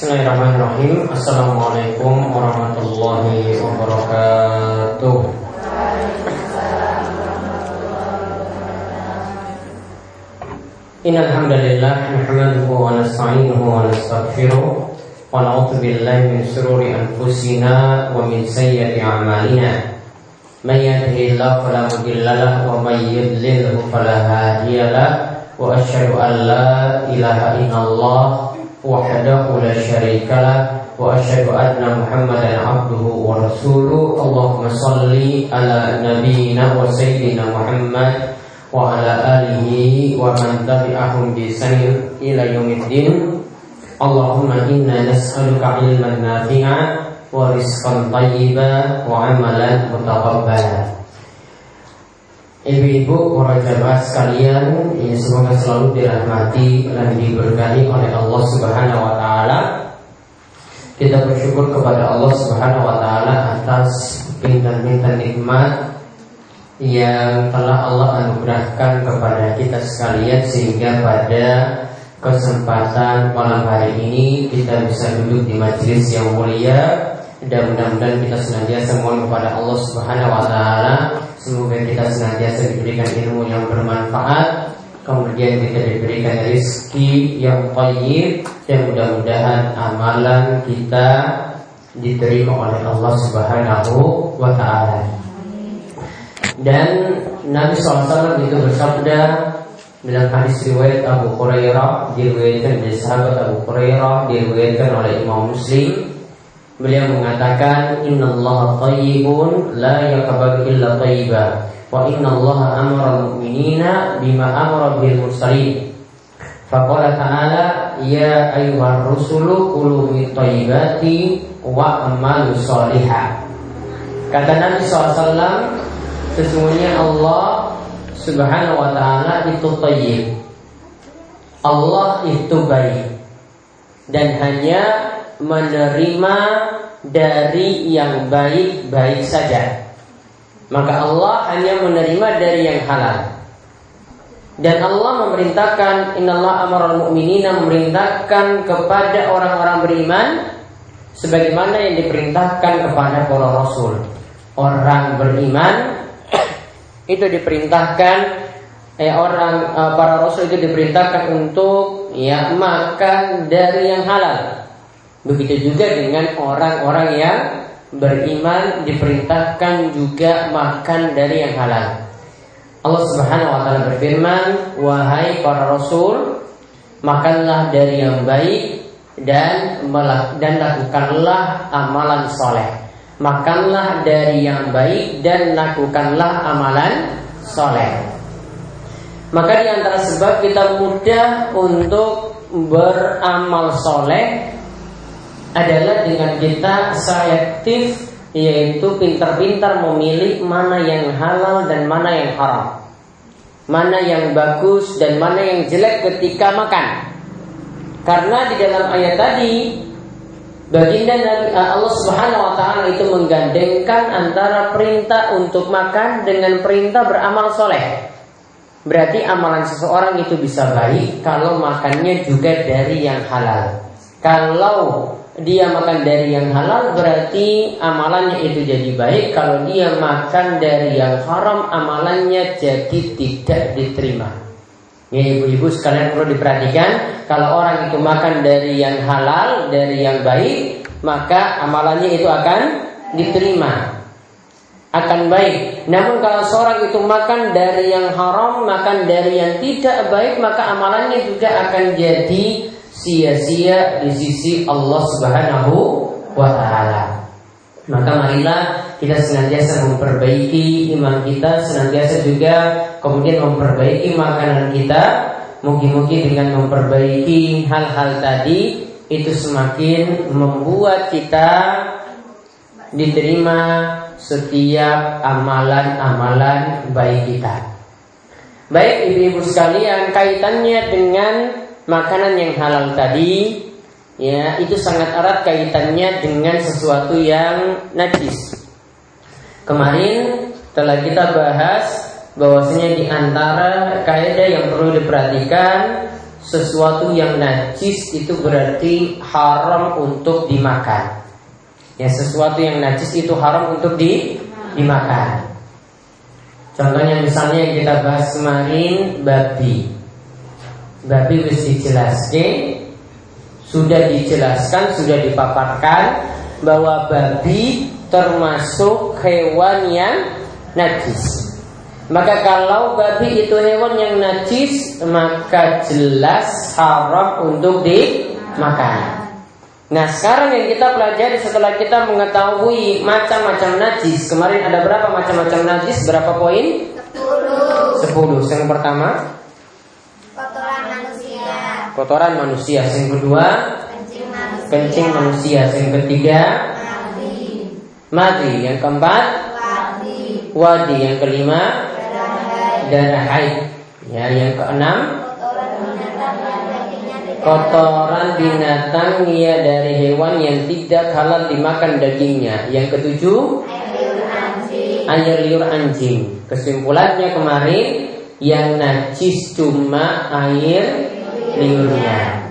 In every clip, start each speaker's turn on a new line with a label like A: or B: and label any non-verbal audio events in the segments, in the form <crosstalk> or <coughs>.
A: Bismillahirrahmanirrahim. Assalamualaikum warahmatullahi wabarakatuh. Innal hamdalillah nahmaduhu wa nasta'inuhu wa nastaghfiruh. Wa na'udzu billahi min shururi anfusina wa min sayyiati a'malina. May yahdihillahu fala mudilla lahu wa may yudlilhu fala hadiya lahu wa asyhadu an la ilaha illallah wahdahu la syarika lahu wa asyhadu anna muhammadan abduhu wa rasuluh Allahumma salli ala nabiyyina wa sayyidina Muhammad wa ala alihi wa man tabi'ahum bi ihsan ila yaumiddin Allahumma inna nas'aluka ilman nafi'a wa rizqan thayyiba wa amalan mutaqabbala Ibu-ibu, para jamaah sekalian, ya semoga selalu dirahmati dan diberkahi oleh Allah Subhanahu wa taala. Kita bersyukur kepada Allah Subhanahu wa taala atas bintang-bintang nikmat yang telah Allah anugerahkan kepada kita sekalian sehingga pada kesempatan malam hari ini kita bisa duduk di majelis yang mulia dan mudah-mudahan kita senantiasa mohon kepada Allah Subhanahu wa taala semoga kita senantiasa diberikan ilmu yang bermanfaat kemudian kita diberikan rezeki yang baik dan mudah-mudahan amalan kita diterima oleh Allah Subhanahu wa taala. Dan Nabi SAW itu bersabda dalam hadis riwayat Abu Hurairah diriwayatkan dari sahabat Abu Hurairah diriwayatkan oleh Imam Muslim beliau mengatakan Inna Allah tayyibun la yaqbalu illa tayyiba. Wa inna Allah amara mu'minina bima amara bil mursalin. Faqala ta'ala ya ayyuhar rusulu kulu min tayyibati wa amalu salihah. Kata Nabi SAW Sesungguhnya Allah Subhanahu wa taala itu tayyib. Allah itu baik. Dan hanya menerima dari yang baik-baik saja. Maka Allah hanya menerima dari yang halal. Dan Allah memerintahkan Innallaha amaral mu'minina memerintahkan kepada orang-orang beriman sebagaimana yang diperintahkan kepada para rasul. Orang beriman <coughs> itu diperintahkan eh, orang eh, para rasul itu diperintahkan untuk ya makan dari yang halal. Begitu juga dengan orang-orang yang beriman diperintahkan juga makan dari yang halal. Allah Subhanahu wa taala berfirman, "Wahai para rasul, makanlah dari yang baik dan dan lakukanlah amalan soleh." makanlah dari yang baik dan lakukanlah amalan soleh. Maka di antara sebab kita mudah untuk beramal soleh adalah dengan kita selektif yaitu pintar-pintar memilih mana yang halal dan mana yang haram. Mana yang bagus dan mana yang jelek ketika makan. Karena di dalam ayat tadi Baginda Nabi eh, Allah Subhanahu wa taala itu menggandengkan antara perintah untuk makan dengan perintah beramal soleh. Berarti amalan seseorang itu bisa baik kalau makannya juga dari yang halal. Kalau dia makan dari yang halal berarti amalannya itu jadi baik. Kalau dia makan dari yang haram amalannya jadi tidak diterima. Ya ibu-ibu sekalian perlu diperhatikan Kalau orang itu makan dari yang halal Dari yang baik Maka amalannya itu akan diterima Akan baik Namun kalau seorang itu makan dari yang haram Makan dari yang tidak baik Maka amalannya juga akan jadi Sia-sia di sisi Allah subhanahu wa ta'ala maka marilah kita senantiasa memperbaiki iman kita, senantiasa juga kemudian memperbaiki makanan kita. Mungkin-mungkin dengan memperbaiki hal-hal tadi itu semakin membuat kita diterima setiap amalan-amalan baik kita. Baik ibu-ibu sekalian, kaitannya dengan makanan yang halal tadi ya itu sangat erat kaitannya dengan sesuatu yang najis. Kemarin telah kita bahas bahwasanya di antara kaidah yang perlu diperhatikan sesuatu yang najis itu berarti haram untuk dimakan. Ya sesuatu yang najis itu haram untuk di, dimakan. Contohnya misalnya yang kita bahas kemarin babi. Babi harus dijelaskan, sudah dijelaskan, sudah dipaparkan bahwa babi termasuk hewan yang najis. Maka kalau babi itu hewan yang najis Maka jelas haram untuk dimakan Nah sekarang yang kita pelajari setelah kita mengetahui macam-macam najis Kemarin ada berapa macam-macam najis? Berapa poin? Sepuluh Yang pertama
B: Kotoran manusia
A: Yang kedua
B: Kencing manusia
A: Yang ketiga
B: Mati
A: Yang keempat
B: Wadi
A: Yang kelima
B: Darah
A: haid Ya, yang keenam
B: Kotoran binatang
A: ya dari hewan yang tidak halal dimakan dagingnya. Yang ketujuh,
B: air
A: liur anjing. Kesimpulannya kemarin yang najis cuma air liurnya.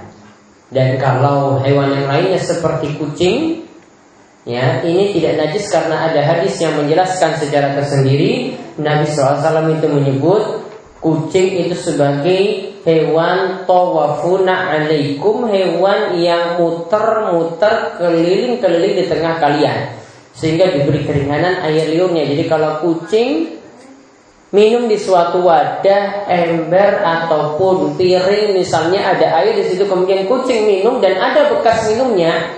A: Dan kalau hewan yang lainnya seperti kucing, ya ini tidak najis karena ada hadis yang menjelaskan secara tersendiri. Nabi SAW itu menyebut kucing itu sebagai hewan tawafuna alaikum hewan yang muter-muter keliling-keliling di tengah kalian sehingga diberi keringanan air liurnya jadi kalau kucing minum di suatu wadah ember ataupun piring misalnya ada air di situ kemudian kucing minum dan ada bekas minumnya.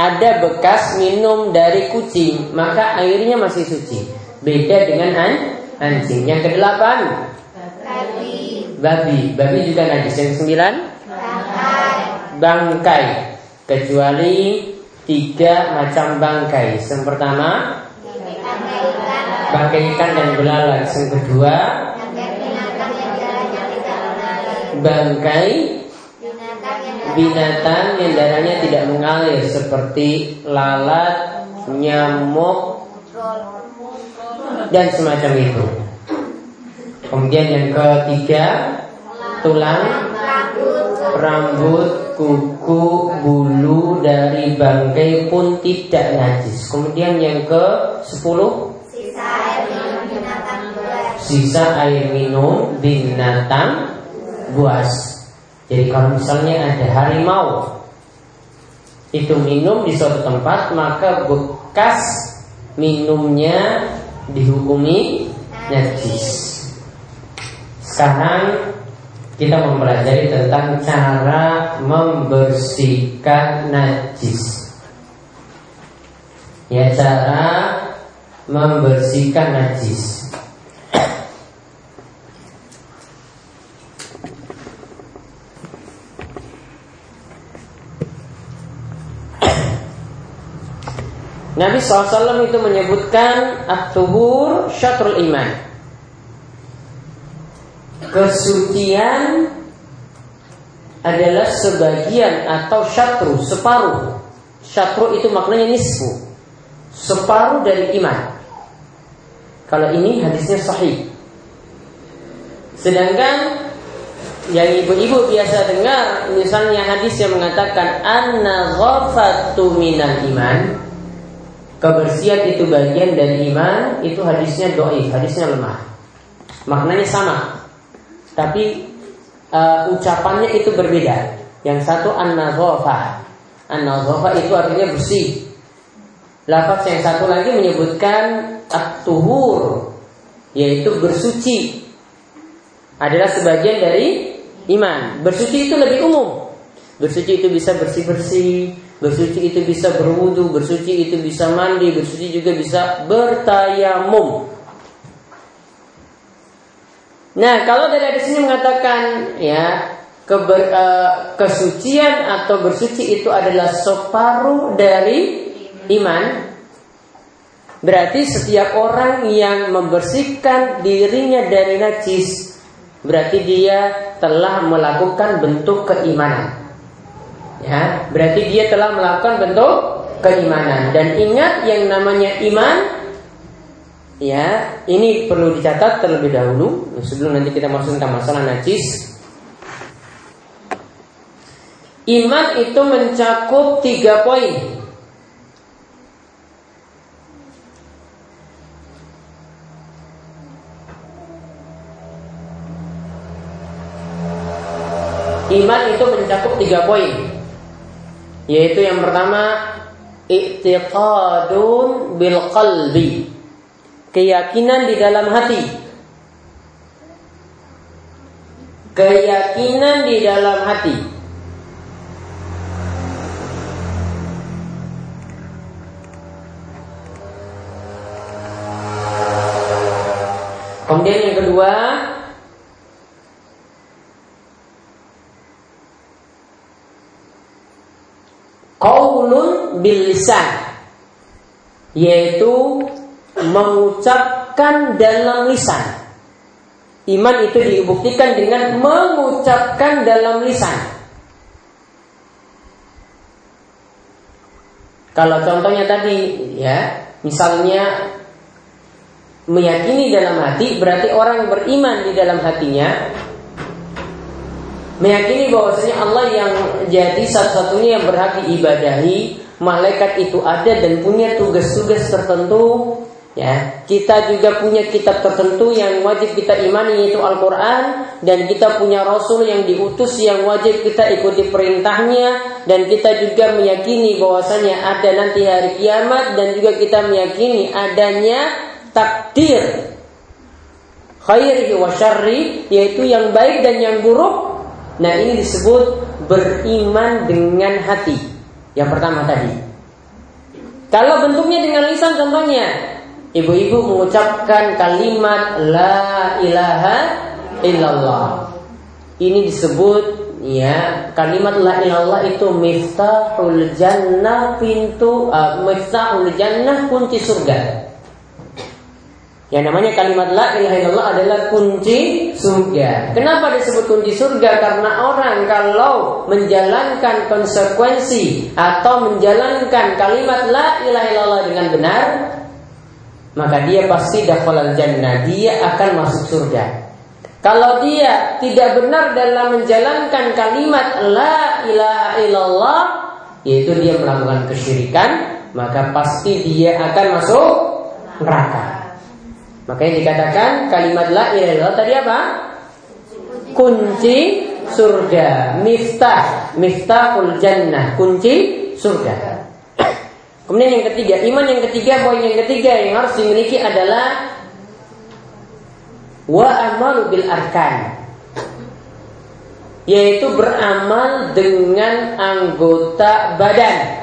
A: Ada bekas minum dari kucing maka airnya masih suci. Beda dengan an anjing yang kedelapan
B: Babi.
A: Babi juga najis. Yang sembilan
B: Bangkai.
A: Kecuali tiga macam bangkai. Yang pertama
B: bangkai ikan
A: dan belalang yang kedua
B: Bangkai binatang yang darahnya tidak mengalir
A: seperti lalat nyamuk dan semacam itu kemudian yang ketiga tulang
B: Rambut
A: kuku, bulu dari bangkai pun tidak najis. Kemudian yang ke 10
B: sisa air minum binatang buas.
A: Jadi kalau misalnya ada harimau itu minum di suatu tempat maka bekas minumnya dihukumi najis. Sekarang kita mempelajari tentang cara membersihkan najis. Ya cara membersihkan najis. Nabi SAW itu menyebutkan at-tuhur syatrul iman. Kesucian adalah sebagian atau syatru, separuh. Syatru itu maknanya nisfu. Separuh dari iman. Kalau ini hadisnya sahih. Sedangkan yang ibu-ibu biasa dengar misalnya hadis yang mengatakan minal iman kebersihan itu bagian dari iman itu hadisnya doif hadisnya lemah. Maknanya sama. Tapi uh, ucapannya itu berbeda. Yang satu an-nadhafa an-nadhafa itu artinya bersih. Lafaz yang satu lagi menyebutkan at-tuhur yaitu bersuci. Adalah sebagian dari iman. Bersuci itu lebih umum. Bersuci itu bisa bersih-bersih, bersuci itu bisa berwudu, bersuci itu bisa mandi, bersuci juga bisa bertayamum. Nah, kalau dari hadis ini mengatakan ya keber, eh, kesucian atau bersuci itu adalah separuh dari iman, berarti setiap orang yang membersihkan dirinya dari najis berarti dia telah melakukan bentuk keimanan. Ya, berarti dia telah melakukan bentuk keimanan. Dan ingat yang namanya iman ya, ini perlu dicatat terlebih dahulu sebelum nanti kita masuk ke masalah najis. Iman itu mencakup tiga poin. Iman itu mencakup tiga poin. Yaitu yang pertama i'tiqadun bil qalbi. Keyakinan di dalam hati. Keyakinan di dalam hati. Kemudian yang kedua Qaulun bil lisan yaitu mengucapkan dalam lisan. Iman itu dibuktikan dengan mengucapkan dalam lisan. Kalau contohnya tadi ya, misalnya meyakini dalam hati berarti orang beriman di dalam hatinya meyakini bahwasanya Allah yang jadi satu-satunya yang berhak diibadahi, malaikat itu ada dan punya tugas-tugas tertentu. Ya, kita juga punya kitab tertentu yang wajib kita imani yaitu Al-Qur'an dan kita punya rasul yang diutus yang wajib kita ikuti perintahnya dan kita juga meyakini bahwasanya ada nanti hari kiamat dan juga kita meyakini adanya takdir khairi wa syarri yaitu yang baik dan yang buruk Nah ini disebut beriman dengan hati. Yang pertama tadi. Kalau bentuknya dengan lisan contohnya, ibu-ibu mengucapkan kalimat la ilaha illallah. Ini disebut ya kalimat la ilallah itu miftahul jannah pintu uh, miftahul jannah kunci surga. Yang namanya kalimat la ilaha illallah adalah kunci surga. Kenapa disebut kunci surga? Karena orang kalau menjalankan konsekuensi atau menjalankan kalimat la ilaha illallah dengan benar, maka dia pasti dakhalal jannah, dia akan masuk surga. Kalau dia tidak benar dalam menjalankan kalimat la ilaha illallah, yaitu dia melakukan kesyirikan, maka pasti dia akan masuk neraka. Makanya dikatakan kalimat la ilaha tadi apa? Kunci surga, miftah, miftahul jannah, kunci surga. Kemudian yang ketiga, iman yang ketiga, poin yang ketiga yang harus dimiliki adalah wa amalu bil arkan. Yaitu beramal dengan anggota badan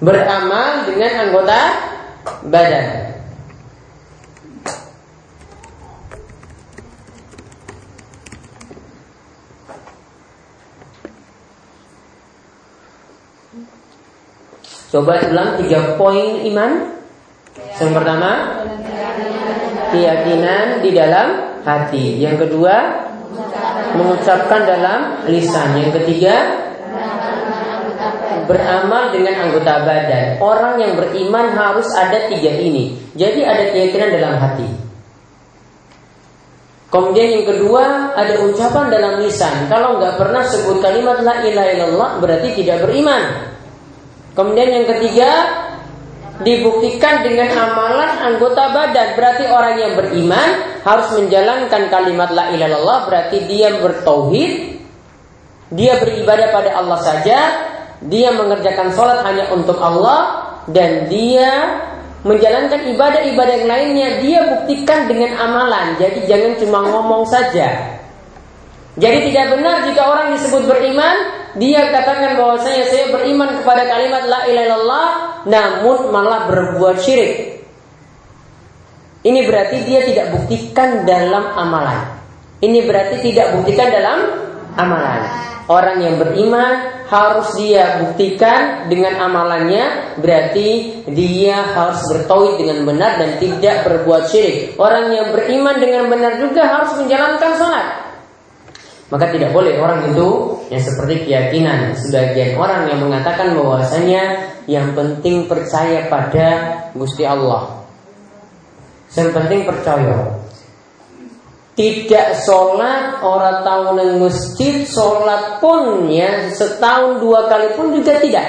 A: beramal dengan anggota badan. Coba ulang tiga poin iman. Yang pertama, keyakinan di dalam hati. Yang kedua, mengucapkan dalam lisan. Yang ketiga, beramal dengan anggota badan. Orang yang beriman harus ada tiga ini. Jadi ada keyakinan dalam hati. Kemudian yang kedua ada ucapan dalam lisan. Kalau nggak pernah sebut kalimat la ilaha illallah berarti tidak beriman. Kemudian yang ketiga dibuktikan dengan amalan anggota badan. Berarti orang yang beriman harus menjalankan kalimat la ilaha illallah berarti dia bertauhid. Dia beribadah pada Allah saja dia mengerjakan sholat hanya untuk Allah dan dia menjalankan ibadah-ibadah yang lainnya dia buktikan dengan amalan. Jadi jangan cuma ngomong saja. Jadi tidak benar jika orang disebut beriman, dia katakan bahwasanya saya beriman kepada kalimat la ilaha illallah, namun malah berbuat syirik. Ini berarti dia tidak buktikan dalam amalan. Ini berarti tidak buktikan dalam amalan. Orang yang beriman harus dia buktikan dengan amalannya berarti dia harus bertauhid dengan benar dan tidak berbuat syirik. Orang yang beriman dengan benar juga harus menjalankan sholat. Maka tidak boleh orang itu yang seperti keyakinan sebagian orang yang mengatakan bahwasanya yang penting percaya pada Gusti Allah. Yang penting percaya. Tidak sholat orang tahu neng masjid sholat pun ya setahun dua kali pun juga tidak.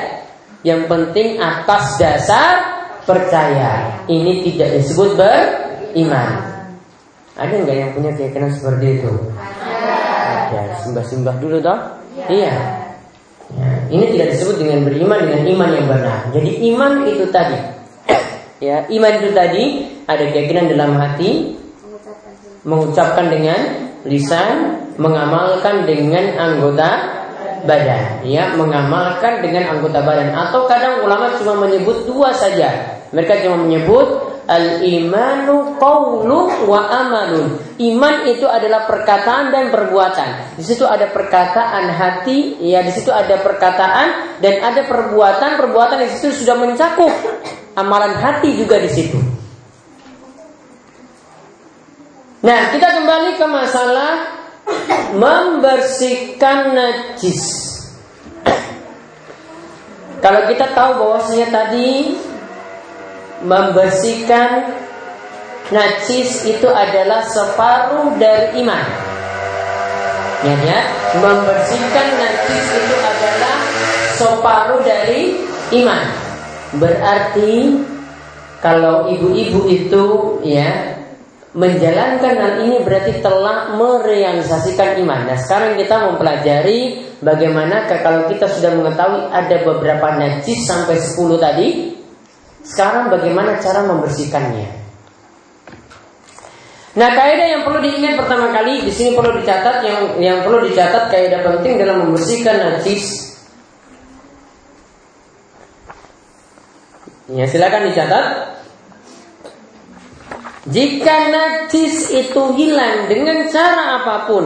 A: Yang penting atas dasar percaya. Ini tidak disebut beriman. Ada nggak yang punya keyakinan seperti itu? Ada. Sembah-sembah dulu toh? Iya. Ya, ini tidak disebut dengan beriman dengan iman yang benar. Jadi iman itu tadi, ya iman itu tadi ada keyakinan dalam hati, mengucapkan dengan lisan, mengamalkan dengan anggota badan, ya mengamalkan dengan anggota badan. Atau kadang ulama cuma menyebut dua saja. Mereka cuma menyebut Al imanu qawlu wa amalun. Iman itu adalah perkataan dan perbuatan. Di situ ada perkataan hati, ya di situ ada perkataan dan ada perbuatan. Perbuatan di situ sudah mencakup amalan hati juga di situ. Nah, kita kembali ke masalah membersihkan najis. Kalau kita tahu bahwasanya tadi membersihkan najis itu adalah separuh dari iman. Ya, ya, membersihkan najis itu adalah separuh dari iman. Berarti kalau ibu-ibu itu ya menjalankan hal ini berarti telah merealisasikan iman. Nah sekarang kita mempelajari bagaimana kalau kita sudah mengetahui ada beberapa najis sampai 10 tadi sekarang bagaimana cara membersihkannya? Nah, kaidah yang perlu diingat pertama kali di sini perlu dicatat yang yang perlu dicatat kaidah penting dalam membersihkan najis. Ya, silakan dicatat. Jika najis itu hilang dengan cara apa pun,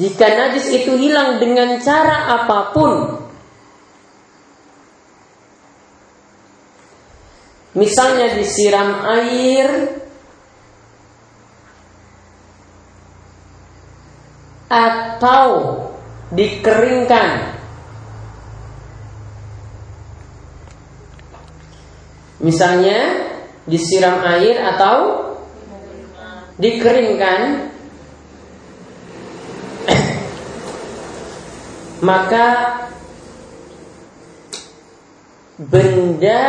A: Jika najis itu hilang dengan cara apa pun Misalnya disiram air Atau dikeringkan Misalnya disiram air atau dikeringkan <coughs> maka benda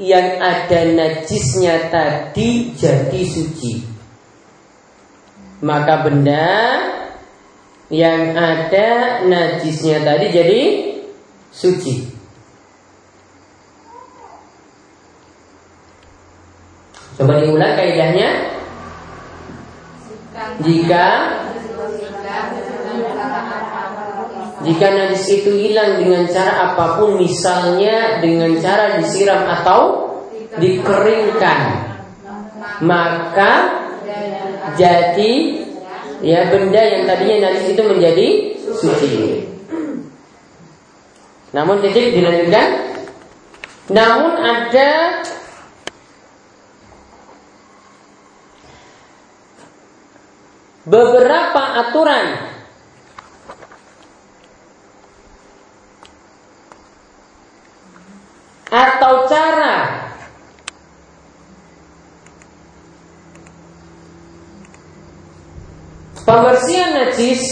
A: yang ada najisnya tadi jadi suci. Maka benda yang ada najisnya tadi jadi suci. Coba diulang kaidahnya. Jika jika najis itu hilang dengan cara apa pun Misalnya dengan cara disiram atau dikeringkan Maka jadi ya benda yang tadinya najis itu menjadi suci Namun titik dilanjutkan Namun ada beberapa aturan. Atau cara. Pembersihan najis.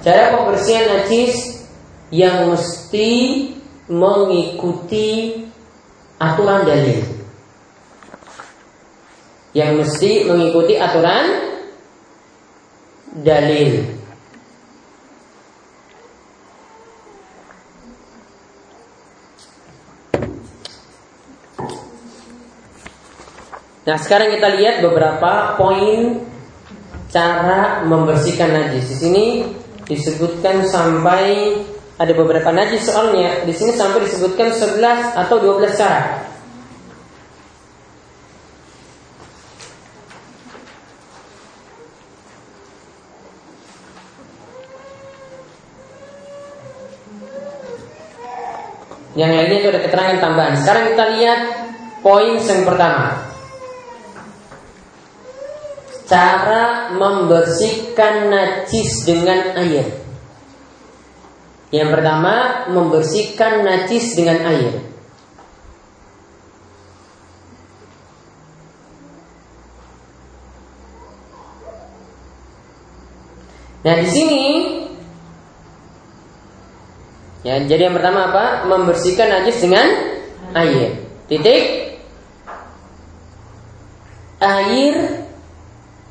A: Cara pembersihan najis yang mesti mengikuti aturan dalil yang mesti mengikuti aturan dalil Nah sekarang kita lihat beberapa poin cara membersihkan najis. Di sini disebutkan sampai ada beberapa najis soalnya di sini sampai disebutkan 11 atau 12 cara. Yang lainnya itu ada keterangan tambahan. Sekarang kita lihat poin yang pertama cara membersihkan najis dengan air. Yang pertama, membersihkan najis dengan air. Nah, di sini ya, jadi yang pertama apa? Membersihkan najis dengan air. Titik. Air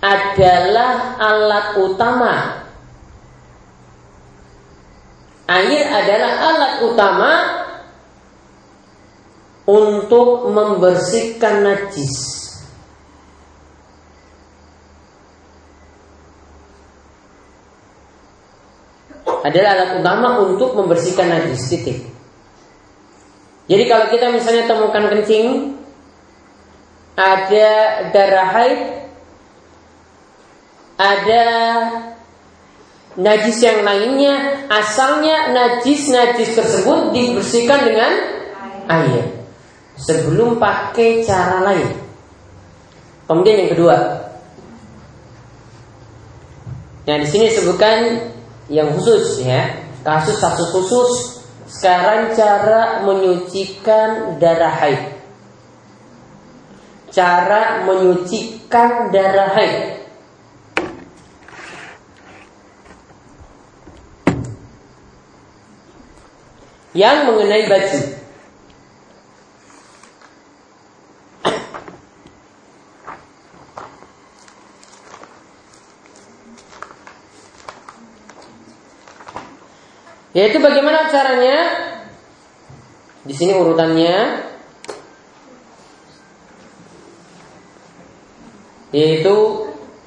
A: adalah alat utama. Air adalah alat utama untuk membersihkan najis. Adalah alat utama untuk membersihkan najis titik. Jadi kalau kita misalnya temukan kencing, ada darah haid, ada najis yang lainnya asalnya najis-najis tersebut dibersihkan dengan air sebelum pakai cara lain. Kemudian yang kedua, yang di sini sebutkan yang khusus ya, kasus-kasus khusus. Sekarang cara menyucikan darah haid. Cara menyucikan darah haid. yang mengenai baju. Yaitu bagaimana caranya? Di sini urutannya yaitu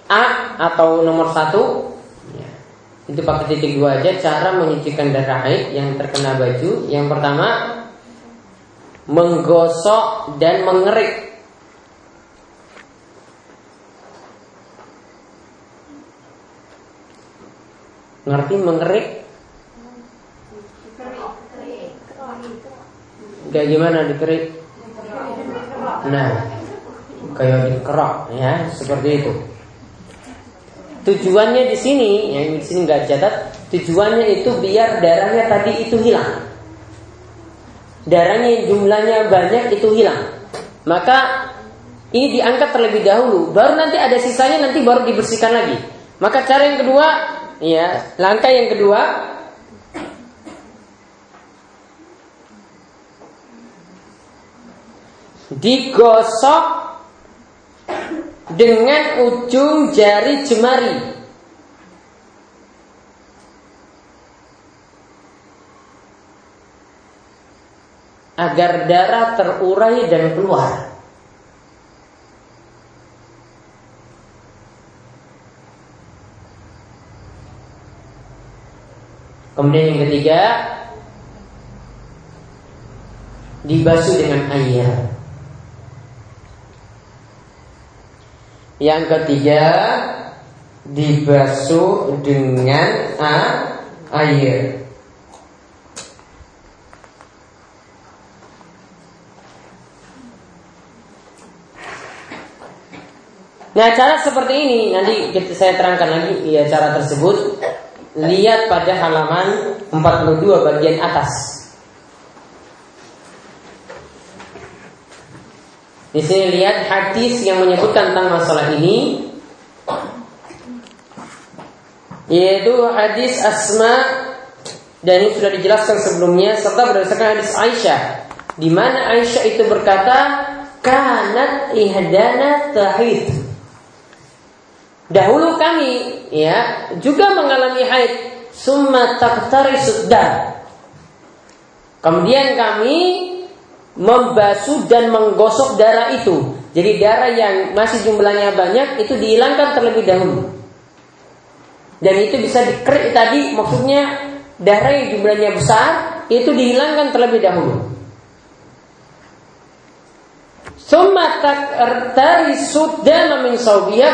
A: A atau nomor satu itu pakai titik dua aja cara menyucikan darah haid yang terkena baju. Yang pertama menggosok dan mengerik. Ngerti mengerik? Kayak gimana dikerik? Nah, kayak dikerok ya, seperti itu. Tujuannya di sini, yang di sini nggak catat, tujuannya itu biar darahnya tadi itu hilang. Darahnya jumlahnya banyak itu hilang. Maka ini diangkat terlebih dahulu, baru nanti ada sisanya nanti baru dibersihkan lagi. Maka cara yang kedua, ya, langkah yang kedua digosok dengan ujung jari jemari. Agar darah terurai dan keluar. Kemudian yang ketiga dibasuh dengan air. Yang ketiga dibasuh dengan a, air. Nah cara seperti ini nanti saya terangkan lagi ya cara tersebut lihat pada halaman 42 bagian atas. Di sini lihat hadis yang menyebutkan tentang masalah ini. Yaitu hadis Asma. Dan ini sudah dijelaskan sebelumnya serta berdasarkan hadis Aisyah. Di mana Aisyah itu berkata kanat ihdana tahid dahulu kami ya juga mengalami haid. Summa taqtari sudah kemudian kami membasuh dan menggosok darah itu. Jadi darah yang masih jumlahnya banyak itu dihilangkan terlebih dahulu. Dan itu bisa dikerik tadi maksudnya darah yang jumlahnya besar itu dihilangkan terlebih dahulu. dari sudah min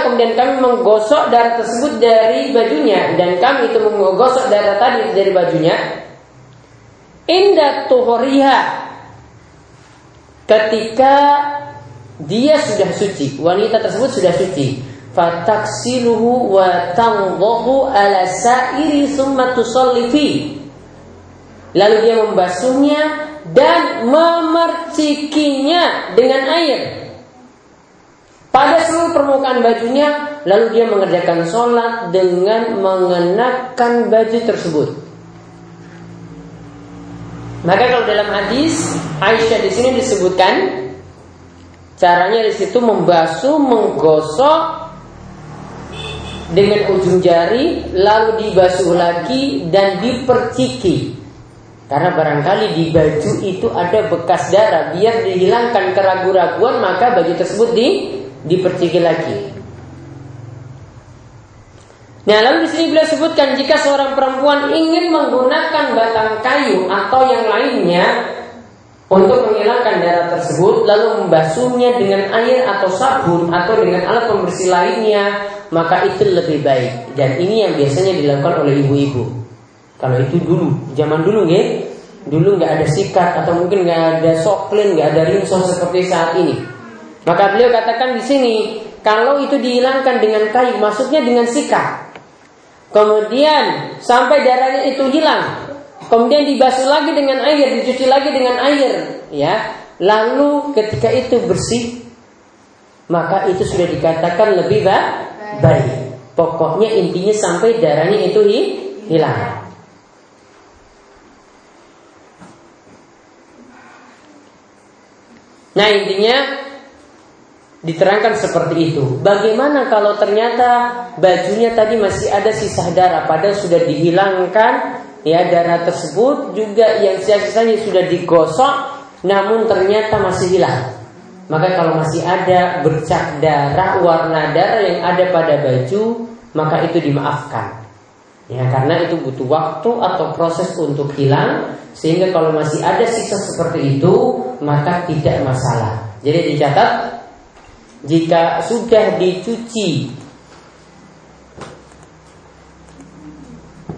A: kemudian kami menggosok darah tersebut dari bajunya dan kami itu menggosok darah tadi dari bajunya. Indah tuhoriha ketika dia sudah suci, wanita tersebut sudah suci, fataksiluhu wa ala sa'iri summa tusalli lalu dia membasuhnya dan memercikinya dengan air. Pada seluruh permukaan bajunya lalu dia mengerjakan sholat dengan mengenakan baju tersebut maka kalau dalam hadis Aisyah di sini disebutkan caranya di situ membasuh menggosok dengan ujung jari lalu dibasuh lagi dan diperciki karena barangkali di baju itu ada bekas darah biar dihilangkan keraguan-raguan maka baju tersebut di diperciki lagi. Nah, lalu di sini beliau sebutkan jika seorang perempuan ingin menggunakan batang kayu atau yang lainnya untuk menghilangkan darah tersebut lalu membasuhnya dengan air atau sabun atau dengan alat pembersih lainnya maka itu lebih baik. Dan ini yang biasanya dilakukan oleh ibu-ibu. Kalau itu dulu zaman dulu ya. Dulu nggak ada sikat atau mungkin nggak ada soklin nggak ada rinso seperti saat ini. Maka beliau katakan di sini kalau itu dihilangkan dengan kayu maksudnya dengan sikat kemudian sampai darahnya itu hilang Kemudian dibasuh lagi dengan air, dicuci lagi dengan air, ya. Lalu ketika itu bersih, maka itu sudah dikatakan lebih baik. Pokoknya intinya sampai darahnya itu hilang. Nah intinya diterangkan seperti itu. Bagaimana kalau ternyata bajunya tadi masih ada sisa darah, padahal sudah dihilangkan ya darah tersebut juga yang sisa-sisanya sudah digosok namun ternyata masih hilang. Maka kalau masih ada bercak darah, warna darah yang ada pada baju, maka itu dimaafkan. Ya, karena itu butuh waktu atau proses untuk hilang sehingga kalau masih ada sisa seperti itu maka tidak masalah. Jadi dicatat jika sudah dicuci.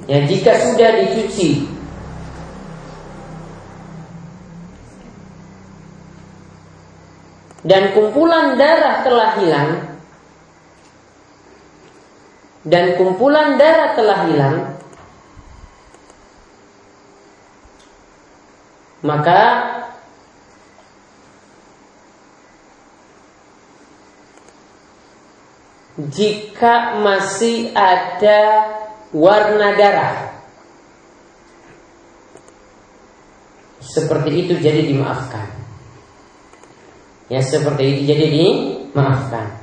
A: Ya jika sudah dicuci. Dan kumpulan darah telah hilang. Dan kumpulan darah telah hilang. Maka jika masih ada warna darah. Seperti itu jadi dimaafkan. Ya seperti itu jadi dimaafkan.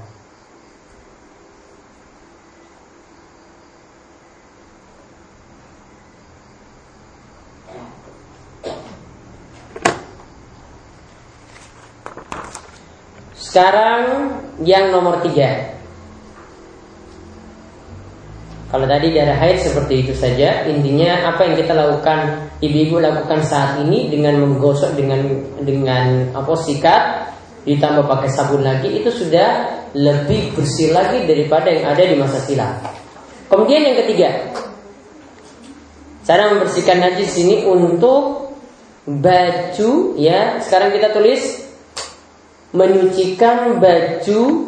A: Sekarang yang nomor tiga Kalau tadi darah haid seperti itu saja, intinya apa yang kita lakukan, ibu-ibu lakukan saat ini dengan menggosok dengan dengan apa sikat, ditambah pakai sabun lagi itu sudah lebih bersih lagi daripada yang ada di masa silam. Kemudian yang ketiga, cara membersihkan najis ini untuk baju ya. Sekarang kita tulis menyucikan baju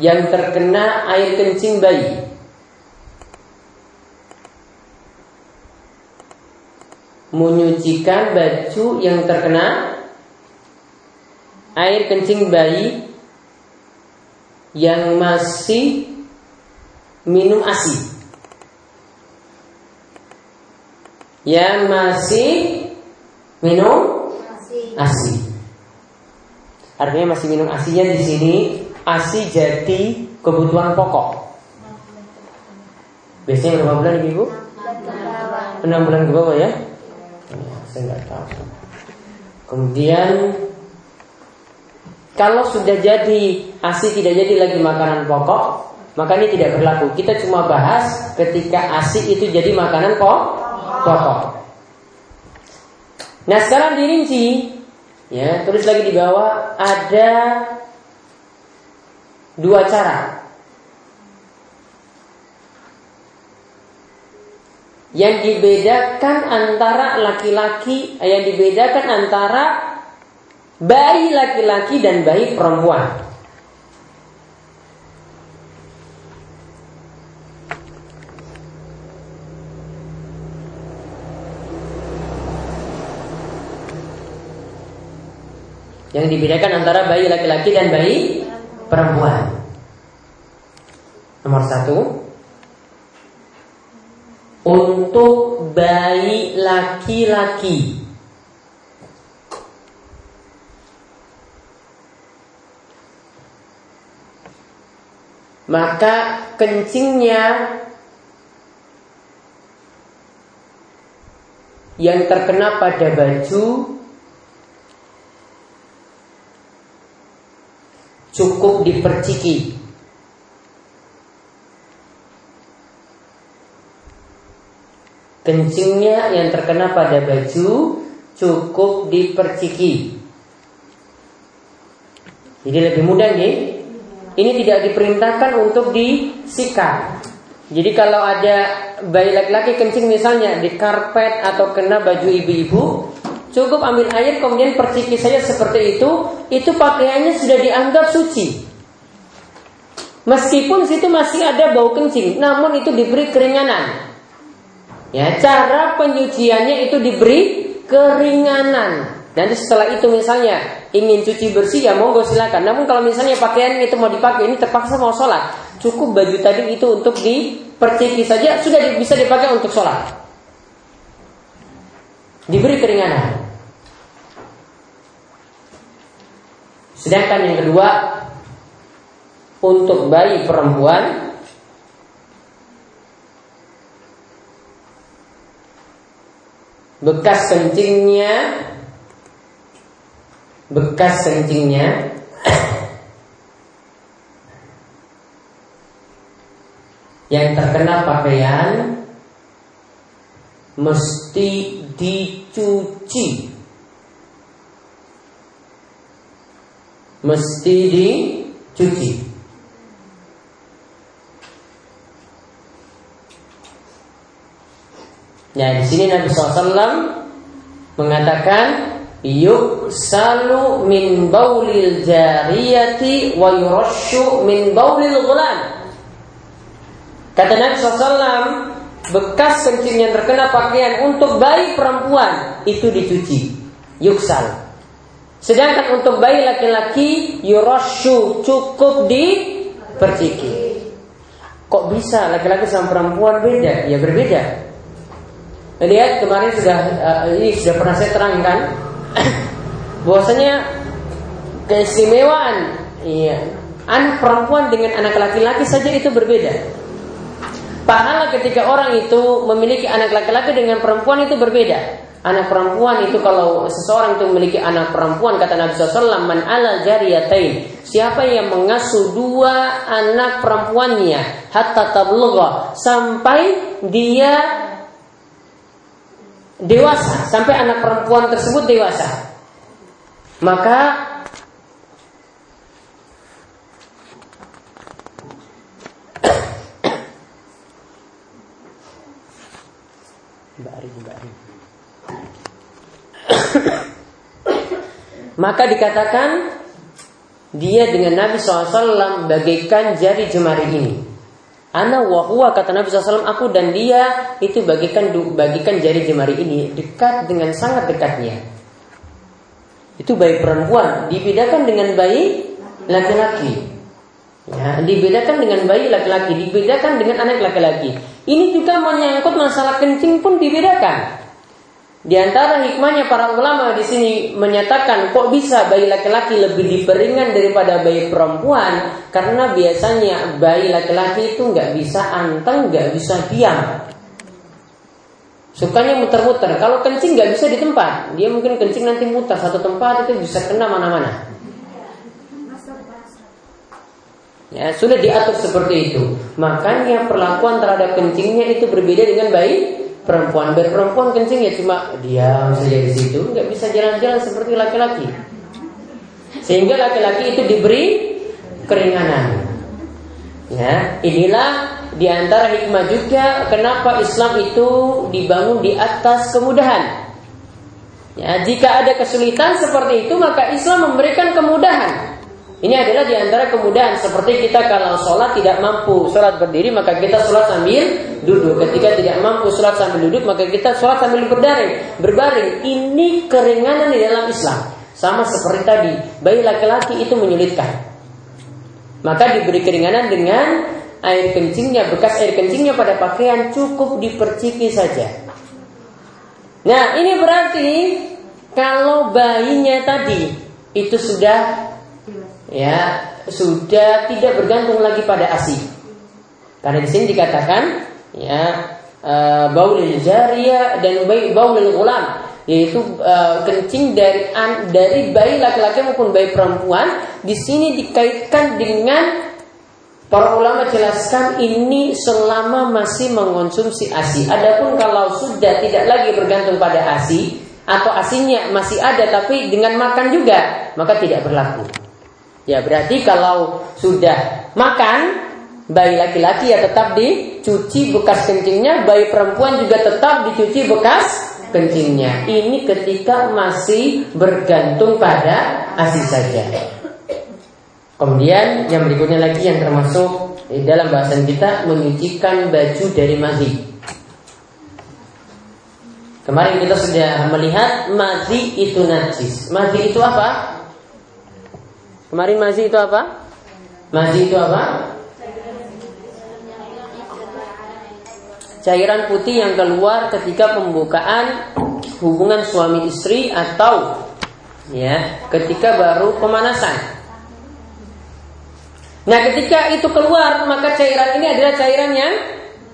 A: yang terkena air kencing bayi. Menyucikan baju yang terkena air kencing bayi yang masih minum ASI. Yang masih minum ASI. Artinya masih minum ASInya di sini ASI jadi kebutuhan pokok. Biasanya berapa bulan ibu? 6 bulan ke bawah ya saya nggak tahu. Kemudian kalau sudah jadi ASI tidak jadi lagi makanan pokok, maka ini tidak berlaku. Kita cuma bahas ketika ASI itu jadi makanan pokok. Nah sekarang dirinci, ya tulis lagi di bawah ada dua cara yang dibedakan antara laki-laki eh, yang dibedakan antara bayi laki-laki dan bayi perempuan. Yang dibedakan antara bayi laki-laki dan bayi perempuan. Nomor satu, untuk bayi laki-laki maka kencingnya yang terkena pada baju cukup diperciki. Kencingnya yang terkena pada baju cukup diperciki. Jadi lebih mudah nih. Ini tidak diperintahkan untuk disikat. Jadi kalau ada bayi laki-laki kencing misalnya di karpet atau kena baju ibu-ibu, cukup ambil air kemudian perciki saja seperti itu, itu pakaiannya sudah dianggap suci. Meskipun situ masih ada bau kencing, namun itu diberi keringanan. Ya, cara penyuciannya itu diberi keringanan. Nanti setelah itu misalnya ingin cuci bersih ya monggo silakan. Namun kalau misalnya pakaian itu mau dipakai ini terpaksa mau sholat, cukup baju tadi itu untuk diperciki saja sudah bisa dipakai untuk sholat. Diberi keringanan. Sedangkan yang kedua untuk bayi perempuan bekas kencingnya. Bekas kencingnya. Yang terkena pakaian mesti dicuci. Mesti dicuci Nah di sini Nabi SAW mengatakan yuk salu min baulil jariyati wa yurashu min baulil ghulam. Kata Nabi SAW, bekas kencing yang terkena pakaian untuk bayi perempuan itu dicuci, yuksal. Sedangkan untuk bayi laki-laki yurashu cukup diperciki. Kok bisa laki-laki sama perempuan beda? Ya berbeda. Lihat kemarin sudah uh, ini sudah pernah saya terangkan <coughs> bahwasanya keistimewaan iya anak perempuan dengan anak laki-laki saja itu berbeda. Pahala ketika orang itu memiliki anak laki-laki dengan perempuan itu berbeda. Anak perempuan itu kalau seseorang itu memiliki anak perempuan kata Nabi SAW man ala jariyatain siapa yang mengasuh dua anak perempuannya hatta tablugha sampai dia dewasa sampai anak perempuan tersebut dewasa maka Maka dikatakan dia dengan Nabi SAW bagaikan jari jemari ini. Ana wahua kata Nabi SAW aku dan dia itu bagikan bagikan jari jemari ini dekat dengan sangat dekatnya. Itu bayi perempuan dibedakan dengan bayi laki-laki. Ya, dibedakan dengan bayi laki-laki, dibedakan dengan anak laki-laki. Ini juga menyangkut masalah kencing pun dibedakan. Di antara hikmahnya para ulama di sini menyatakan kok bisa bayi laki-laki lebih diperingan daripada bayi perempuan karena biasanya bayi laki-laki itu nggak bisa anteng, nggak bisa diam. Sukanya muter-muter. Kalau kencing nggak bisa di tempat, dia mungkin kencing nanti muter satu tempat itu bisa kena mana-mana. Ya, sudah diatur seperti itu. Makanya perlakuan terhadap kencingnya itu berbeda dengan bayi perempuan berperempuan kencing ya cuma diam saja di situ nggak bisa jalan-jalan seperti laki-laki. Sehingga laki-laki itu diberi keringanan. Ya inilah di antara hikmah juga kenapa Islam itu dibangun di atas kemudahan. Ya jika ada kesulitan seperti itu maka Islam memberikan kemudahan ini adalah di antara kemudahan seperti kita kalau sholat tidak mampu sholat berdiri maka kita sholat sambil duduk. Ketika tidak mampu sholat sambil duduk maka kita sholat sambil berbaring. Berbaring ini keringanan di dalam Islam. Sama seperti tadi, bayi laki-laki itu menyulitkan. Maka diberi keringanan dengan air kencingnya, bekas air kencingnya pada pakaian cukup diperciki saja. Nah, ini berarti kalau bayinya tadi itu sudah ya sudah tidak bergantung lagi pada ASI. Karena di sini dikatakan ya uh, baulil jariyah dan baulil gulam yaitu uh, kencing dari an, dari bayi laki-laki maupun bayi perempuan di sini dikaitkan dengan para ulama jelaskan ini selama masih mengonsumsi ASI. Adapun kalau sudah tidak lagi bergantung pada ASI atau asinya masih ada tapi dengan makan juga maka tidak berlaku. Ya berarti kalau sudah makan bayi laki-laki ya tetap dicuci bekas kencingnya, bayi perempuan juga tetap dicuci bekas kencingnya. Ini ketika masih bergantung pada ASI saja. Kemudian yang berikutnya lagi yang termasuk dalam bahasan kita menyucikan baju dari mazi. Kemarin kita sudah melihat mazi itu najis. Mazi itu apa? Kemarin mazi itu apa? Mazi itu apa? cairan putih yang keluar ketika pembukaan hubungan suami istri atau ya ketika baru pemanasan. Nah, ketika itu keluar maka cairan ini adalah cairan yang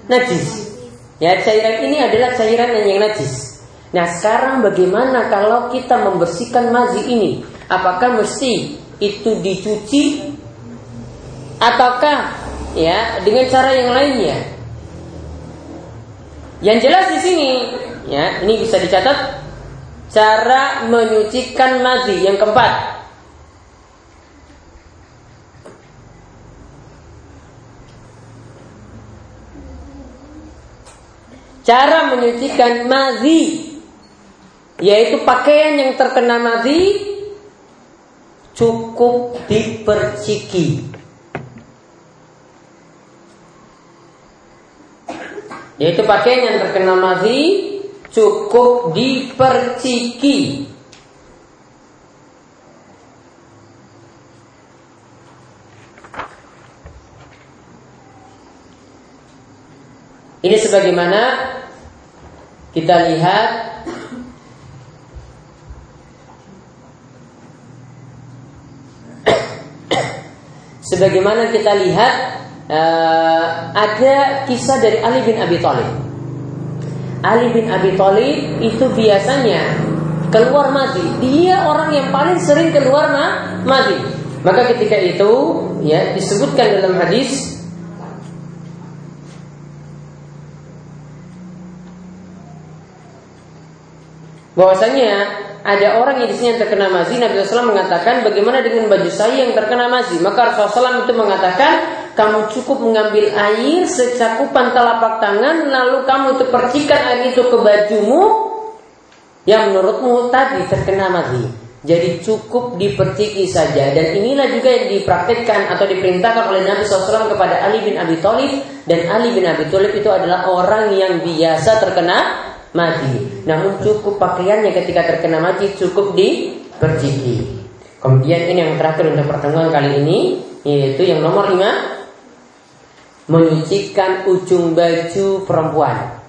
A: najis. Ya, cairan ini adalah cairan yang najis. Nah, sekarang bagaimana kalau kita membersihkan mazi ini? Apakah mesti itu dicuci ataukah ya dengan cara yang lainnya? Yang jelas di sini, ya, ini bisa dicatat cara menyucikan mazi yang keempat. Cara menyucikan mazi yaitu pakaian yang terkena mazi cukup diperciki. Yaitu pakaian yang terkena mazi cukup diperciki. Ini sebagaimana kita lihat <coughs> sebagaimana kita lihat uh, ada kisah dari Ali bin Abi Thalib. Ali bin Abi Thalib itu biasanya keluar mazi. Dia orang yang paling sering keluar mazi. Maka ketika itu ya disebutkan dalam hadis bahwasanya ada orang yang di sini yang terkena mazi, Nabi SAW mengatakan bagaimana dengan baju saya yang terkena mazi? Maka Rasulullah SAW itu mengatakan kamu cukup mengambil air secakupan telapak tangan lalu kamu itu percikan air itu ke bajumu yang menurutmu tadi terkena mazi. Jadi cukup diperciki saja dan inilah juga yang dipraktikkan atau diperintahkan oleh Nabi SAW kepada Ali bin Abi Thalib dan Ali bin Abi Thalib itu adalah orang yang biasa terkena mati. Namun cukup pakaiannya ketika terkena mati cukup diperciki. Kemudian ini yang terakhir untuk pertemuan kali ini yaitu yang nomor lima menyucikan ujung baju perempuan.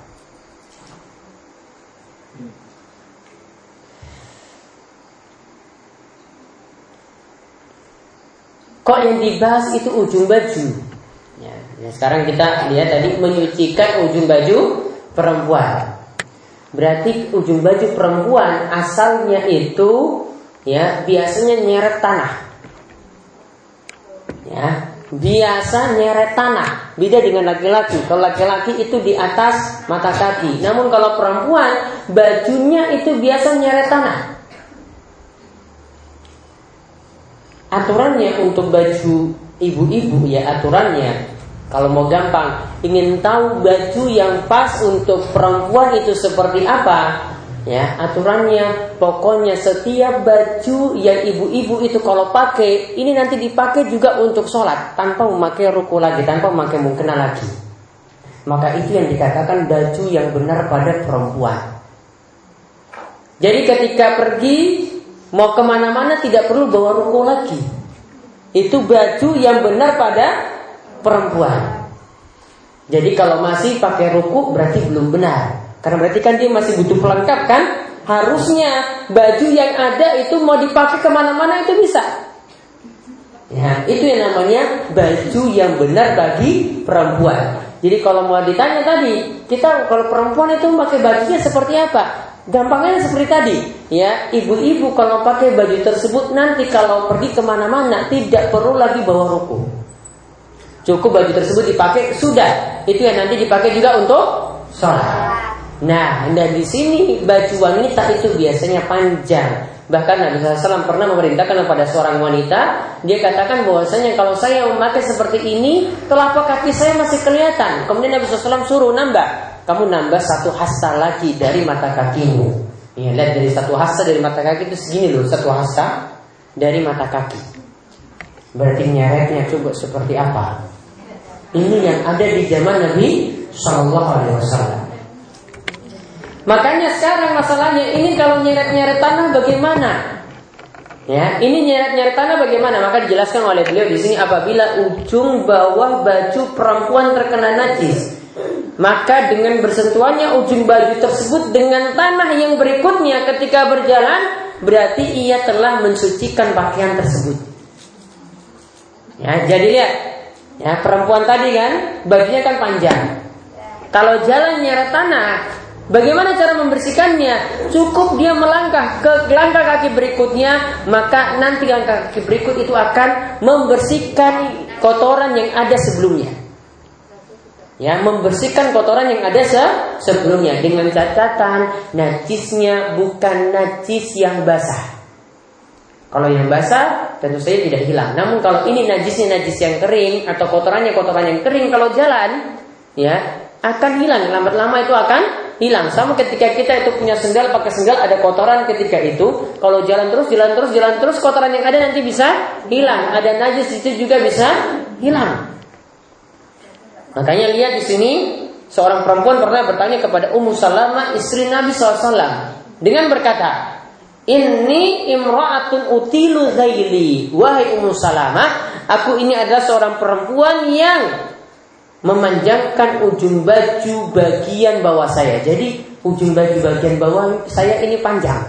A: Kok yang dibahas itu ujung baju? Ya, ya sekarang kita lihat tadi menyucikan ujung baju perempuan. Berarti ujung baju perempuan asalnya itu ya biasanya nyeret tanah. Ya, biasa nyeret tanah. Beda dengan laki-laki. Kalau laki-laki itu di atas mata kaki. Namun kalau perempuan bajunya itu biasa nyeret tanah. Aturannya untuk baju ibu-ibu ya aturannya kalau mau gampang, ingin tahu baju yang pas untuk perempuan itu seperti apa? Ya, aturannya pokoknya setiap baju yang ibu-ibu itu kalau pakai, ini nanti dipakai juga untuk sholat tanpa memakai ruku lagi, tanpa memakai mukena lagi. Maka itu yang dikatakan baju yang benar pada perempuan. Jadi ketika pergi mau ke mana-mana tidak perlu bawa ruko lagi. Itu baju yang benar pada perempuan. Jadi kalau masih pakai ruku berarti belum benar. Karena berarti kan dia masih butuh pelengkap kan? Harusnya baju yang ada itu mau dipakai ke mana-mana itu bisa. Ya, itu yang namanya baju yang benar bagi perempuan. Jadi kalau mau ditanya tadi, kita kalau perempuan itu pakai bajunya seperti apa? Gampangnya seperti tadi, ya ibu-ibu kalau pakai baju tersebut nanti kalau pergi ke mana-mana tidak perlu lagi bawa ruku. Cukup baju tersebut dipakai sudah. Itu yang nanti dipakai juga untuk sholat. Nah, dan di sini baju wanita itu biasanya panjang. Bahkan Nabi SAW pernah memerintahkan kepada seorang wanita, dia katakan bahwasanya kalau saya memakai seperti ini, telapak kaki saya masih kelihatan. Kemudian Nabi SAW suruh nambah, kamu nambah satu hasta lagi dari mata kakimu. Ya, lihat dari satu hasta dari mata kaki itu segini loh, satu hasta dari mata kaki. Berarti nyeretnya coba seperti apa? Ini yang ada di zaman Nabi Shallallahu Alaihi Wasallam. Makanya sekarang masalahnya ini kalau nyeret-nyeret tanah bagaimana? Ya, ini nyeret-nyeret tanah bagaimana? Maka dijelaskan oleh beliau di sini apabila ujung bawah baju perempuan terkena najis, maka dengan bersentuhannya ujung baju tersebut dengan tanah yang berikutnya ketika berjalan berarti ia telah mensucikan pakaian tersebut. Ya, jadi lihat, ya perempuan tadi kan bajunya kan panjang. Kalau jalan nyeret tanah, bagaimana cara membersihkannya? Cukup dia melangkah ke langkah kaki berikutnya, maka nanti langkah kaki berikut itu akan membersihkan kotoran yang ada sebelumnya ya membersihkan kotoran yang ada se sebelumnya dengan catatan najisnya bukan najis yang basah. Kalau yang basah tentu saja tidak hilang. Namun kalau ini najisnya najis yang kering atau kotorannya kotoran yang kering kalau jalan ya akan hilang lambat-lama itu akan hilang. Sama ketika kita itu punya sendal pakai sendal ada kotoran ketika itu kalau jalan terus jalan terus jalan terus kotoran yang ada nanti bisa hilang. Ada najis itu juga bisa hilang. Makanya lihat di sini seorang perempuan pernah bertanya kepada Ummu Salamah istri Nabi SAW dengan berkata, ini imra'atun utilu zaili. Wahai Ummu Salamah, aku ini adalah seorang perempuan yang memanjangkan ujung baju bagian bawah saya. Jadi ujung baju bagian bawah saya ini panjang.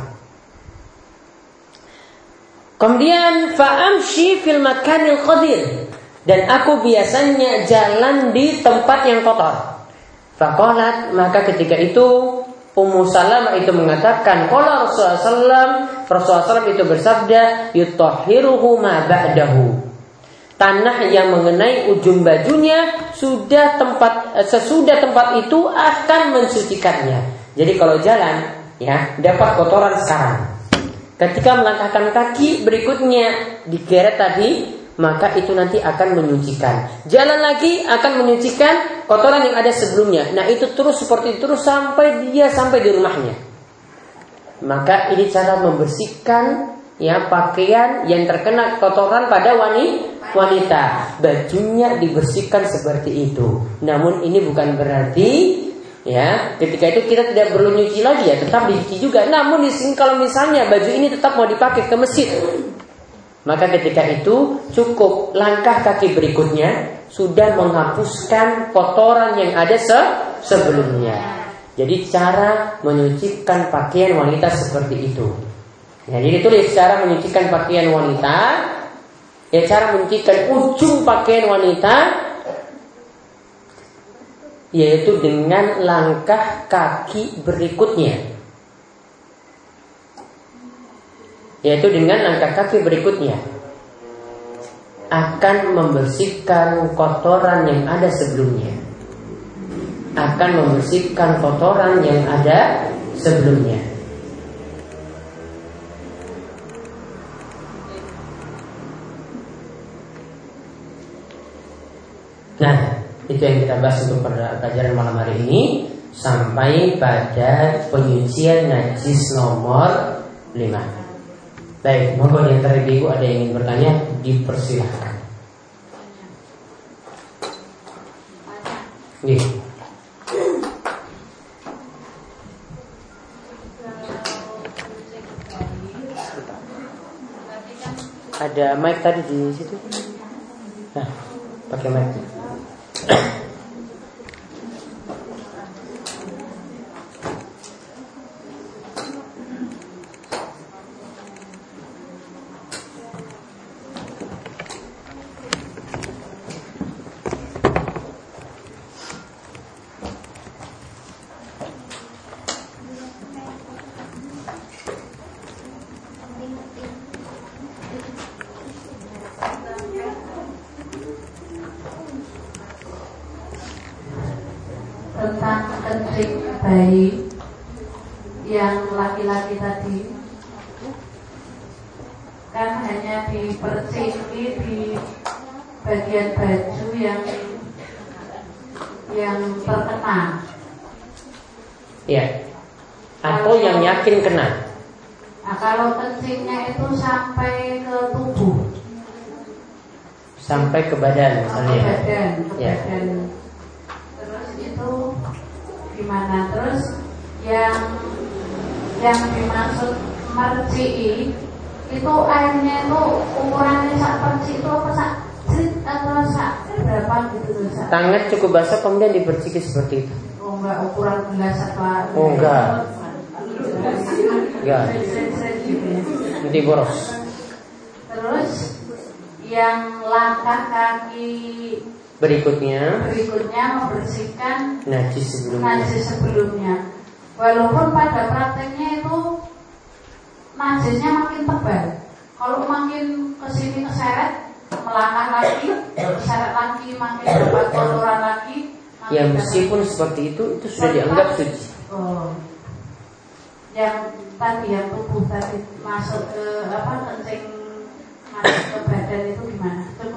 A: Kemudian fa'amshi fil makanil qadir. Dan aku biasanya jalan di tempat yang kotor. Fakolat maka ketika itu Ummu Salamah itu mengatakan Kalau Rasulullah SAW Rasulullah SAW itu bersabda Yutohiruhu ma ba'dahu. Tanah yang mengenai ujung bajunya Sudah tempat eh, Sesudah tempat itu akan mensucikannya. Jadi kalau jalan ya Dapat kotoran sekarang. Ketika melangkahkan kaki berikutnya Digeret tadi maka itu nanti akan menyucikan. Jalan lagi akan menyucikan kotoran yang ada sebelumnya. Nah itu terus seperti itu terus sampai dia sampai di rumahnya. Maka ini cara membersihkan ya pakaian yang terkena kotoran pada wanita. Bajunya dibersihkan seperti itu. Namun ini bukan berarti ya ketika itu kita tidak perlu nyuci lagi ya tetap dicuci juga. Namun di sini kalau misalnya baju ini tetap mau dipakai ke masjid maka ketika itu cukup langkah kaki berikutnya sudah menghapuskan kotoran yang ada se sebelumnya. Jadi cara menyucikan pakaian wanita seperti itu. Ya, jadi tulis cara menyucikan pakaian wanita. Ya cara menyucikan ujung pakaian wanita yaitu dengan langkah kaki berikutnya. Yaitu dengan langkah kaki berikutnya. Akan membersihkan kotoran yang ada sebelumnya. Akan membersihkan kotoran yang ada sebelumnya. Nah, itu yang kita bahas untuk pelajaran malam hari ini. Sampai pada penyucian najis nomor 5. Baik, monggo di antara ibu ada yang ingin bertanya, dipersilahkan. Nih. Ada mic tadi di situ. Nah, pakai mic.
C: tentang kencing bayi yang laki-laki tadi kan hanya diperciki di bagian baju yang yang terkena.
A: Ya. Atau yang yakin kena.
C: Nah, kalau kencingnya itu sampai ke tubuh,
A: Badan
C: ke
A: misalnya.
C: badan, ke
A: Ya.
C: badan. Terus itu gimana? Terus yang yang dimaksud merci'i itu airnya itu ukurannya sak perci itu apa sak atau sak berapa gitu sak?
A: Tangan cukup basah kemudian diperciki seperti itu.
C: Oh enggak ukuran gelas apa?
A: Oh, enggak. Enggak. Nanti boros.
C: Terus yang langkah kaki
A: Berikutnya
C: berikutnya membersihkan
A: najis sebelumnya.
C: najis sebelumnya. Walaupun pada prakteknya itu najisnya makin tebal. Kalau makin ke sini keseret, melangkah lagi, keseret lagi, makin dapat kotoran lagi. makin
A: Ya
C: dapat-
A: meskipun seperti itu itu sudah dianggap suci.
C: Oh. Yang tadi yang tubuh tadi masuk ke apa kencing masuk ke badan itu gimana? Cukup.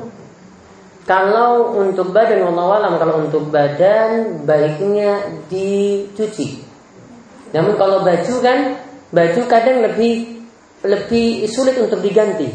A: Kalau untuk badan Allah alam kalau untuk badan baiknya dicuci. Namun kalau baju kan baju kadang lebih lebih sulit untuk diganti.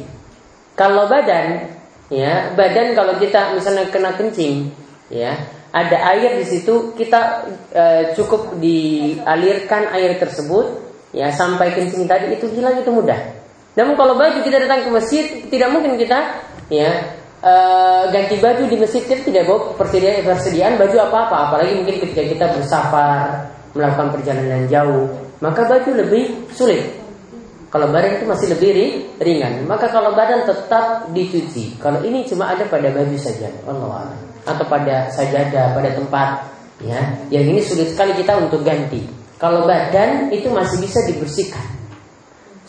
A: Kalau badan ya badan kalau kita misalnya kena kencing ya ada air di situ kita eh, cukup dialirkan air tersebut ya sampai kencing tadi itu hilang itu mudah. Namun kalau baju kita datang ke masjid tidak mungkin kita ya eh, ganti baju di masjid kita tidak bawa persediaan persediaan baju apa-apa. Apalagi mungkin ketika kita bersafar melakukan perjalanan jauh maka baju lebih sulit. Kalau badan itu masih lebih ri- ringan. Maka kalau badan tetap dicuci. Kalau ini cuma ada pada baju saja. Allah atau pada sajadah pada tempat. Ya yang ini sulit sekali kita untuk ganti. Kalau badan itu masih bisa dibersihkan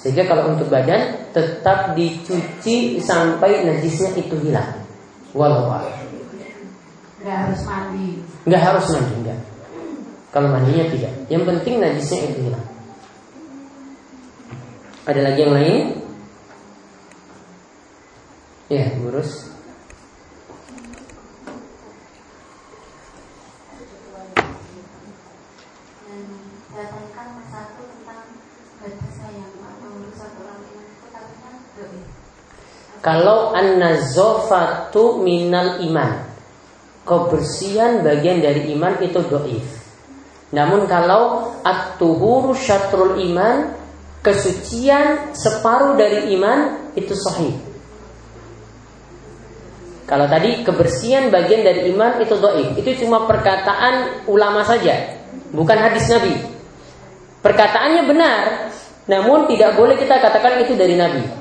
A: sehingga kalau untuk badan tetap dicuci sampai najisnya itu hilang. A'lam.
C: Nggak harus mandi.
A: Nggak harus mandi enggak. Kalau mandinya tidak. Yang penting najisnya itu hilang. Ada lagi yang lain? Ya, ngurus.
B: dan datangkan satu tentang baju sayang atau satu orang yang itu katanya doi
A: Kalau an-nazofatu minal iman. Kebersihan bagian dari iman itu doif. Namun kalau at-tuhuru syatrul iman Kesucian separuh dari iman itu sahih. Kalau tadi kebersihan bagian dari iman itu doif. Itu cuma perkataan ulama saja Bukan hadis Nabi. Perkataannya benar Namun tidak boleh kita katakan itu dari Nabi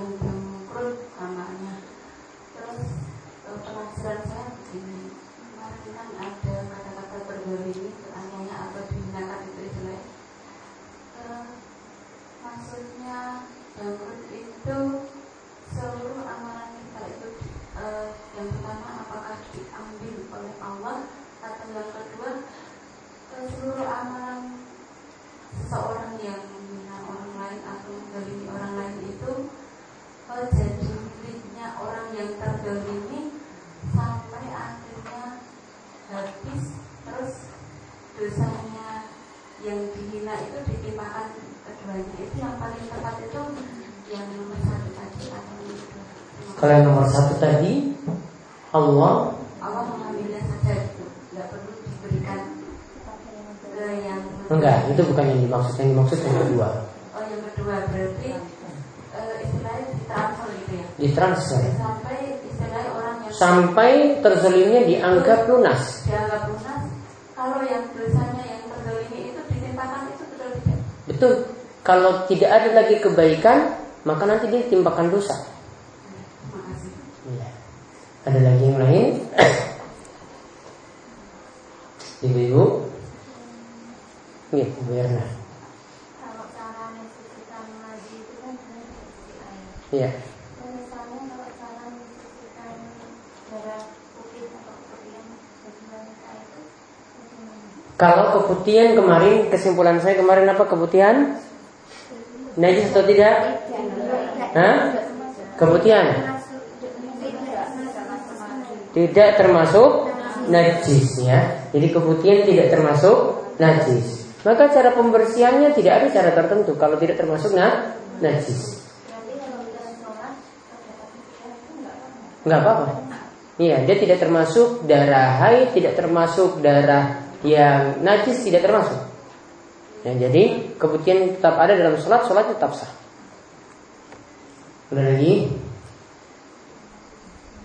A: dosanya yang
B: dihina itu ditimpakan keduanya. Itu yang paling tepat itu yang nomor satu tadi atau
A: kalau yang nomor satu tadi Allah
B: Allah mengambilnya saja itu. Nggak perlu diberikan ke yang
A: enggak itu bukan yang dimaksud. Yang dimaksud yang kedua.
B: Oh yang kedua. Berarti uh, istilahnya ditransfer gitu ya?
A: Ditransfer.
B: Sampai istilahnya orang yang
A: sampai terzelirnya dianggap lunas.
B: Betul
A: kalau tidak ada lagi kebaikan maka nanti dia ditimpakan dosa Iya. Ada lagi yang lain? Ibu-ibu? Iya, Bu Erna.
C: Kalau cara mensucikan lagi itu kan sebenarnya seperti air.
A: Iya.
C: Dan misalnya kalau cara mensucikan darah putih atau keputihan sesuai air itu bagaimana?
A: Kalau keputihan kemarin, kesimpulan saya kemarin apa keputihan? Najis atau tidak? Hah? Keputihan? Tidak termasuk najis ya. Jadi keputihan tidak termasuk najis. Maka cara pembersihannya tidak ada cara tertentu kalau tidak termasuk na najis. Enggak apa-apa. Iya, dia tidak termasuk darah haid, tidak termasuk darah yang najis, tidak termasuk. Ya, jadi keputihan tetap ada dalam sholat, sholat tetap sah. Ada lagi?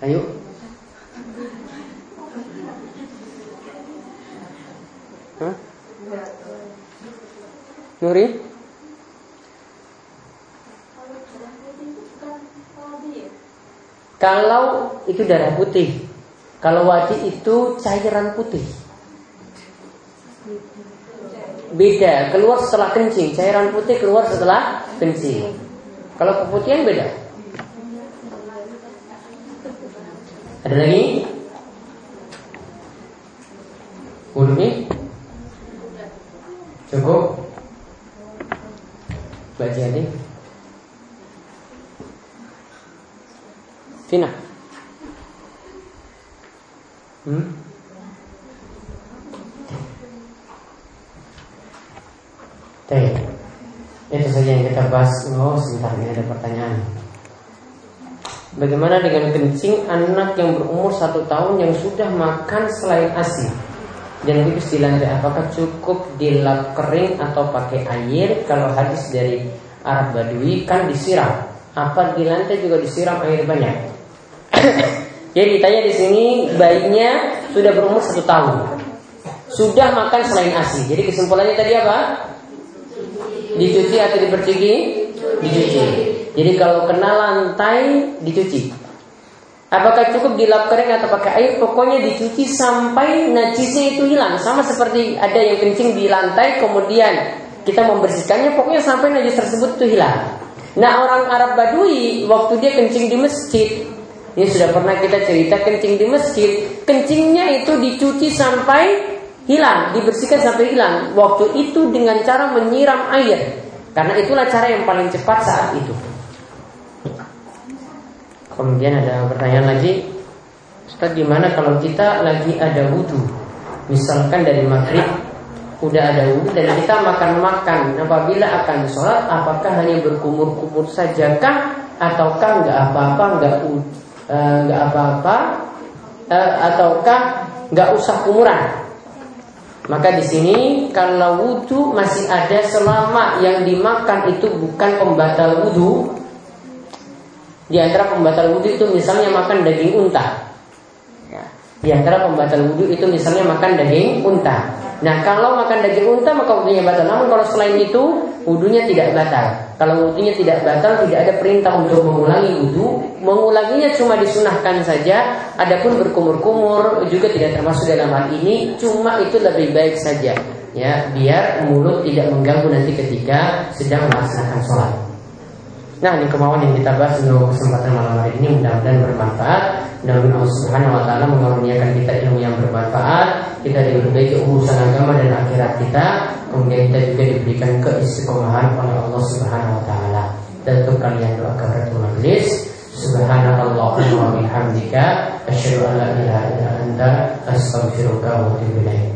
A: Ayo. Hah? Nuri?
C: Kalau itu
A: darah putih, kalau wadi itu cairan putih. Beda, keluar setelah kencing. Cairan putih keluar setelah kencing. Kalau keputihan beda. Ada lagi? Wudhunya? Cukup? Mbak Jadi? Vina? Hmm? Oke, itu saja yang kita bahas. Oh, sebentar ini ada pertanyaan. Bagaimana dengan kencing yang berumur satu tahun yang sudah makan selain ASI dan di lantai? Apakah cukup dilap kering atau pakai air? Kalau hadis dari Arab Badui kan disiram. Apa di lantai juga disiram air banyak? <coughs> Jadi ditanya di sini bayinya sudah berumur satu tahun, sudah makan selain ASI. Jadi kesimpulannya tadi apa? Dicuci atau diperciki? Dicuci. Jadi kalau kena lantai dicuci. Apakah cukup dilap kering atau pakai air? Pokoknya dicuci sampai najisnya itu hilang. Sama seperti ada yang kencing di lantai, kemudian kita membersihkannya. Pokoknya sampai najis tersebut itu hilang. Nah orang Arab Badui waktu dia kencing di masjid, ini sudah pernah kita cerita kencing di masjid. Kencingnya itu dicuci sampai hilang, dibersihkan sampai hilang. Waktu itu dengan cara menyiram air. Karena itulah cara yang paling cepat saat itu. Kemudian ada pertanyaan lagi, Ustaz gimana kalau kita lagi ada wudhu? Misalkan dari maghrib udah ada wudhu dan kita makan-makan. Apabila akan sholat, apakah hanya berkumur-kumur saja kah? Ataukah nggak apa-apa, nggak eh, nggak apa-apa, eh, ataukah nggak usah kumuran? Maka di sini kalau wudhu masih ada selama yang dimakan itu bukan pembatal wudhu. Di antara pembatal wudhu itu misalnya makan daging unta. Ya. Di antara pembatal wudhu itu misalnya makan daging unta. Nah kalau makan daging unta maka wudhunya batal. Namun kalau selain itu wudhunya tidak batal. Kalau wudhunya tidak batal tidak ada perintah untuk mengulangi wudhu. Mengulanginya cuma disunahkan saja. Adapun berkumur-kumur juga tidak termasuk dalam hal ini. Cuma itu lebih baik saja. Ya biar mulut tidak mengganggu nanti ketika sedang melaksanakan sholat. Nah ini kemauan yang kita bahas untuk kesempatan malam hari ini mudah-mudahan bermanfaat. Mudah-mudahan Allah Subhanahu Wa Taala mengaruniakan kita ilmu yang bermanfaat. Kita diperbaiki urusan agama dan akhirat kita. Kemudian kita juga diberikan keistiqomahan oleh Allah Subhanahu Wa Taala. Dan untuk kalian doa kafaratul majelis. Subhanallah wa bihamdika asyhadu an la ilaha illa anta astaghfiruka wa atubu.